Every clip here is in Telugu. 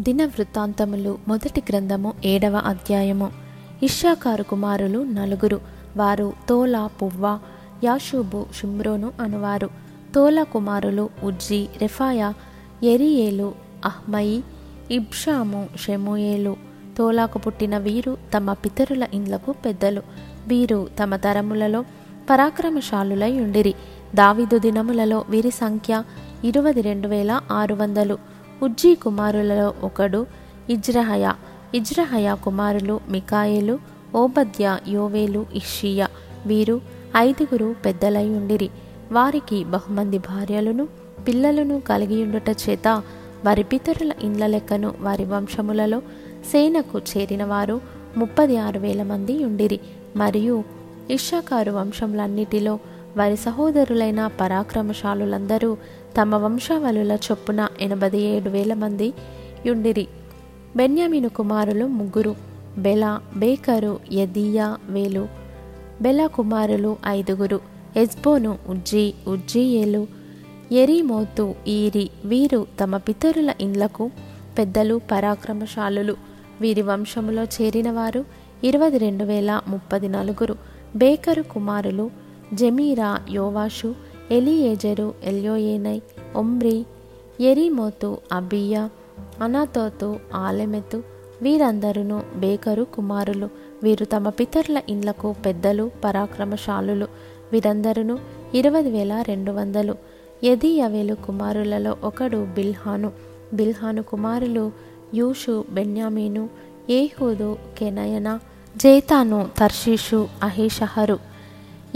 దిన వృత్తాంతములు మొదటి గ్రంథము ఏడవ అధ్యాయము. ఇషాకారు కుమారులు నలుగురు వారు తోలా పువ్వ యాషూబు షిమ్రోను అనువారు. తోలా కుమారులు ఉజ్జి రెఫాయ ఎరియేలు అహ్మయి ఇబ్షాము షెముయేలు. తోలాకు పుట్టిన వీరు తమ పితరుల ఇండ్లకు పెద్దలు. వీరు తమ తరములలో పరాక్రమశాలులై ఉండిరి. దావిదు దినములలో వీరి సంఖ్య ఇరవై రెండు వేల ఆరు వందలు. ఉజ్జీ కుమారులలో ఒకడు ఇజ్రహయ. ఇజ్రహయ కుమారులు మికాయేలు ఓబద్య యోవేలు ఇషియా వీరు ఐదుగురు పెద్దలై ఉండిరి. వారికి బహుమంది భార్యలను పిల్లలను కలిగి ఉండుట చేత వారి పితరుల ఇండ్ల లెక్కను వారి వంశములలో సేనకు చేరినవారు ముప్పది ఆరు వేల మంది ఉండిరి. మరియు ఇషాకారు వంశములన్నిటిలో వారి సహోదరులైన పరాక్రమశాలులందరూ తమ వంశావళుల చొప్పున ఎనభై ఏడు వేల మంది యుండిరి. బెన్యామిను కుమారులు ముగ్గురు. బెల బేకరు యదియా వేలు. బెల కుమారులు ఐదుగురు. ఎస్బోను ఉజ్జి ఉజ్జీయేలు. ఎరిమోతు ఈరి వీరు తమ పితరుల ఇండ్లకు పెద్దలు పరాక్రమశాలులు. వీరి వంశములో చేరినవారు ఇరవై రెండు వేల ముప్పది నలుగురు. బేకరు కుమారులు జమీరా యోవాషు ఎలియేజరు ఎల్యోయేనై ఒమ్రి ఎరిమోతు అబియా అనాతోతు ఆలెమెతు వీరందరూ బేకరు కుమారులు. వీరు తమ పితరుల ఇండ్లకు పెద్దలు పరాక్రమశాలులు. వీరందరూ ఇరవై వేల రెండు వందలు. యదియవేలు కుమారులలో ఒకడు బిల్హాను. బిల్హాను కుమారులు యూషు బెన్యామీను ఏహూదు కెనయన జేతాను తర్షీషు అహేషహరు.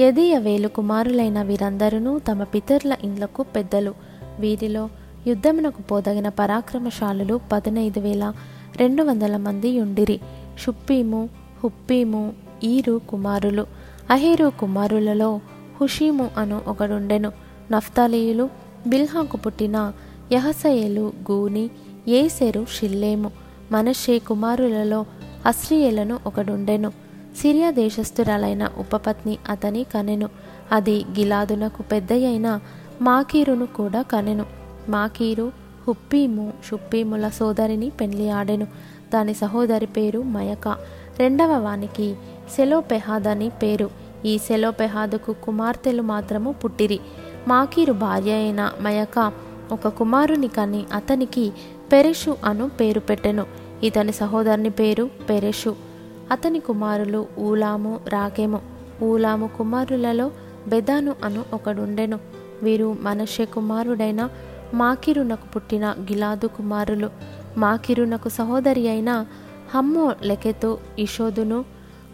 యదీయవేలు కుమారులైన వీరందరూ తమ పితరుల ఇండ్లకు పెద్దలు. వీరిలో యుద్ధమునకు పోదగిన పరాక్రమశాలులు పదినైదు వేల రెండు వందల మంది ఉండిరి. షుప్పీము హుప్పీము ఈరు కుమారులు. అహేరు కుమారులలో హుషీము అను ఒకడుండెను. నఫ్తాలీయులు బిల్హాకు పుట్టిన యహసయేలు గూని ఏసెరు షిల్లేము. మనషే కుమారులలో అస్రియేలను ఒకడుండెను. సిరియా దేశస్థురాలైన ఉపపత్ని అతని కనెను అది గిలాదునకు పెద్దయైన మాకీరును కూడా కనెను మాకీరు హుప్పీము షుప్పీముల సోదరిని పెళ్ళి ఆడెను. దాని సహోదరి పేరు మయక. రెండవ వానికి సెలోపెహాదని అని పేరు. ఈ సెలోపెహాదుకు కుమార్తెలు మాత్రము పుట్టిరి. మాకీరు భార్య అయిన మయక ఒక కుమారుని కని అతనికి పెరెషు అను పేరు పెట్టెను. ఇతని సహోదరుని పేరు పెరెషు. అతని కుమారులు ఊలాము రాకేము ఊలాము కుమారులలో బెదాను అను ఒకడుండెను. వీరు మనషే కుమారుడైన మాకిరునకు పుట్టిన గిలాదు కుమారులు. మాకిరునకు సహోదరి అయిన హమ్మో లెకెతు ఇషోదును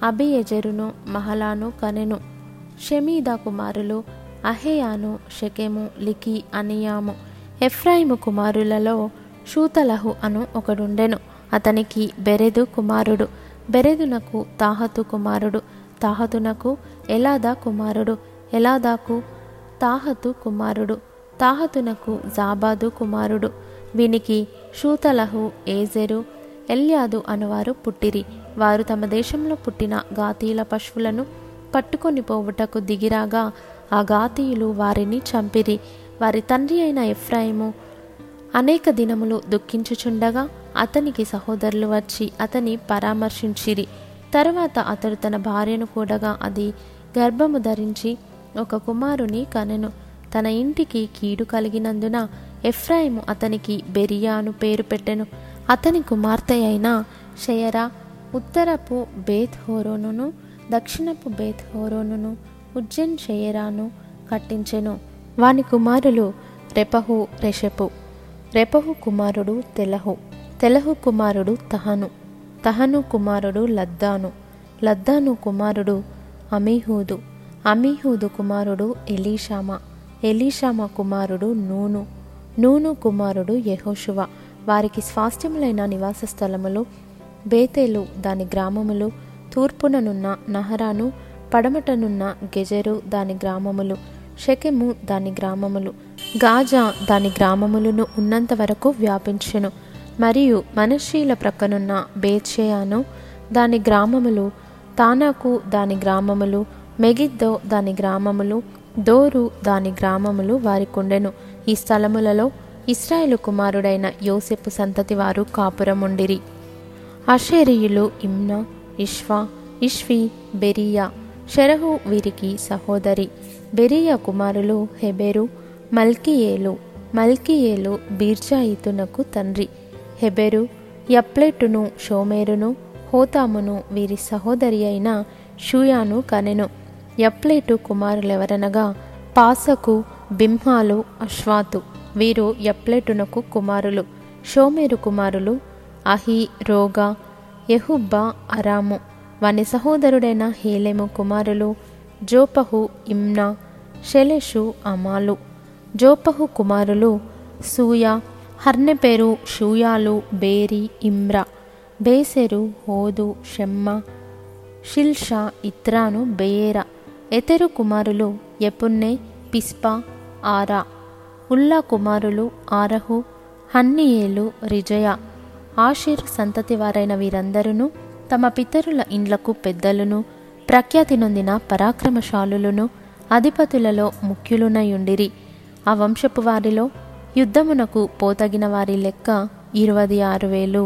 అబియజరును మహలాను కనెను. షమీదా కుమారులు అహేయాను షెకెము లికి అనియాము. ఎఫ్రాయిము కుమారులలో షూతలహు అను ఒకడుండెను. అతనికి బెరెదు కుమారుడు. బెరెదునకు తాహతు కుమారుడు తాహతునకు ఎలాదా కుమారుడు ఎలాదాకు తాహతు కుమారుడు తాహతునకు జాబాదు కుమారుడు. వీనికి షూతలహు ఏజెరు ఎల్యాదు అనువారు పుట్టిరి. వారు తమ దేశంలో పుట్టిన గాతీల పశువులను పట్టుకొని పోవుటకు దిగిరాగా ఆ గాతీయులు వారిని చంపిరి. వారి తండ్రి అయిన ఎఫ్రాయిము అనేక దినములు దుఃఖించుచుండగా అతనికి సహోదరులు వచ్చి అతని పరామర్శించిరి. తరువాత అతడు తన భార్యను కూడగా అది గర్భము ధరించి ఒక కుమారుని కనెను. తన ఇంటికి కీడు కలిగినందున ఎఫ్రాయిము అతనికి బెరియా అను పేరు పెట్టెను. అతని కుమార్తె అయిన షయరా ఉత్తరపు బేత్ హోరోనును దక్షిణపు బేత్ హోరోనును ఉజ్జెన్ షయరాను కట్టించెను. వాని కుమారులు రెపహు రెషపు. రెపహు కుమారుడు తెలహు. తెలహు కుమారుడు తహను. తహను కుమారుడు లద్దాను. లద్దాను కుమారుడు అమీహూదు. అమీహూదు కుమారుడు ఎలీషామ. ఎలీషామ కుమారుడు నూను. నూను కుమారుడు యహోషువ. వారికి స్వాస్థ్యములైన నివాస స్థలములు బేతేలు దాని గ్రామములు తూర్పుననున్న నహరాను పడమటనున్న గెజెరు దాని గ్రామములు షకెము దాని గ్రామములు గాజా దాని గ్రామములను ఉన్నంత వరకు వ్యాపించెను. మరియు మనషీల ప్రక్కనున్న బేచేయాను దాని గ్రామములు తానాకు దాని గ్రామములు మెగిద్దో దాని గ్రామములు దోరు దాని గ్రామములు వారికుండెను. ఈ స్థలములలో ఇస్రాయేలు కుమారుడైన యోసెపు సంతతి వారు కాపురముండిరి. అషేరియులు ఇమ్నా ఇష్వా ఇష్వి బెరియా షెరహు వీరికి సహోదరి. బెరియా కుమారులు హెబెరు మల్కియేలు మల్కియేలు బీర్జాయితునకు తండ్రి. హెబెరు యప్లెట్టును షోమేరును హోతామును వీరి సహోదరి అయిన షూయాను కనెను. యప్లెటు కుమారులెవరనగా పాసకు బింహాలు అశ్వాతు వీరు యప్లెటునకు కుమారులు. షోమేరు కుమారులు అహి రోగా యహుబ్బా అరాము. వాని సహోదరుడైన హేలెము కుమారులు జోపహు ఇమ్నా షెలెషు అమాలు. జోపహు కుమారులు సూయ హర్నెపెరు షూయాలు బేరి ఇమ్రా బేసెరు హోదు షెమ్మ షిల్షా ఇత్రాను బేయేరా. ఎతెరు కుమారులు ఎపున్నె పిస్పా ఆరా. ఉల్లా కుమారులు ఆరహు హన్నియేలు రిజయ. ఆషిర్ సంతతి వారైన వీరందరూ తమ పితరుల ఇండ్లకు పెద్దలను ప్రఖ్యాతి నొందిన పరాక్రమశాలులను అధిపతులలో ముఖ్యులునయుండిరి. ఆ వంశపు వారిలో యుద్ధమునకు పోతగిన వారి లెక్క ఇరవై ఆరు వేలు.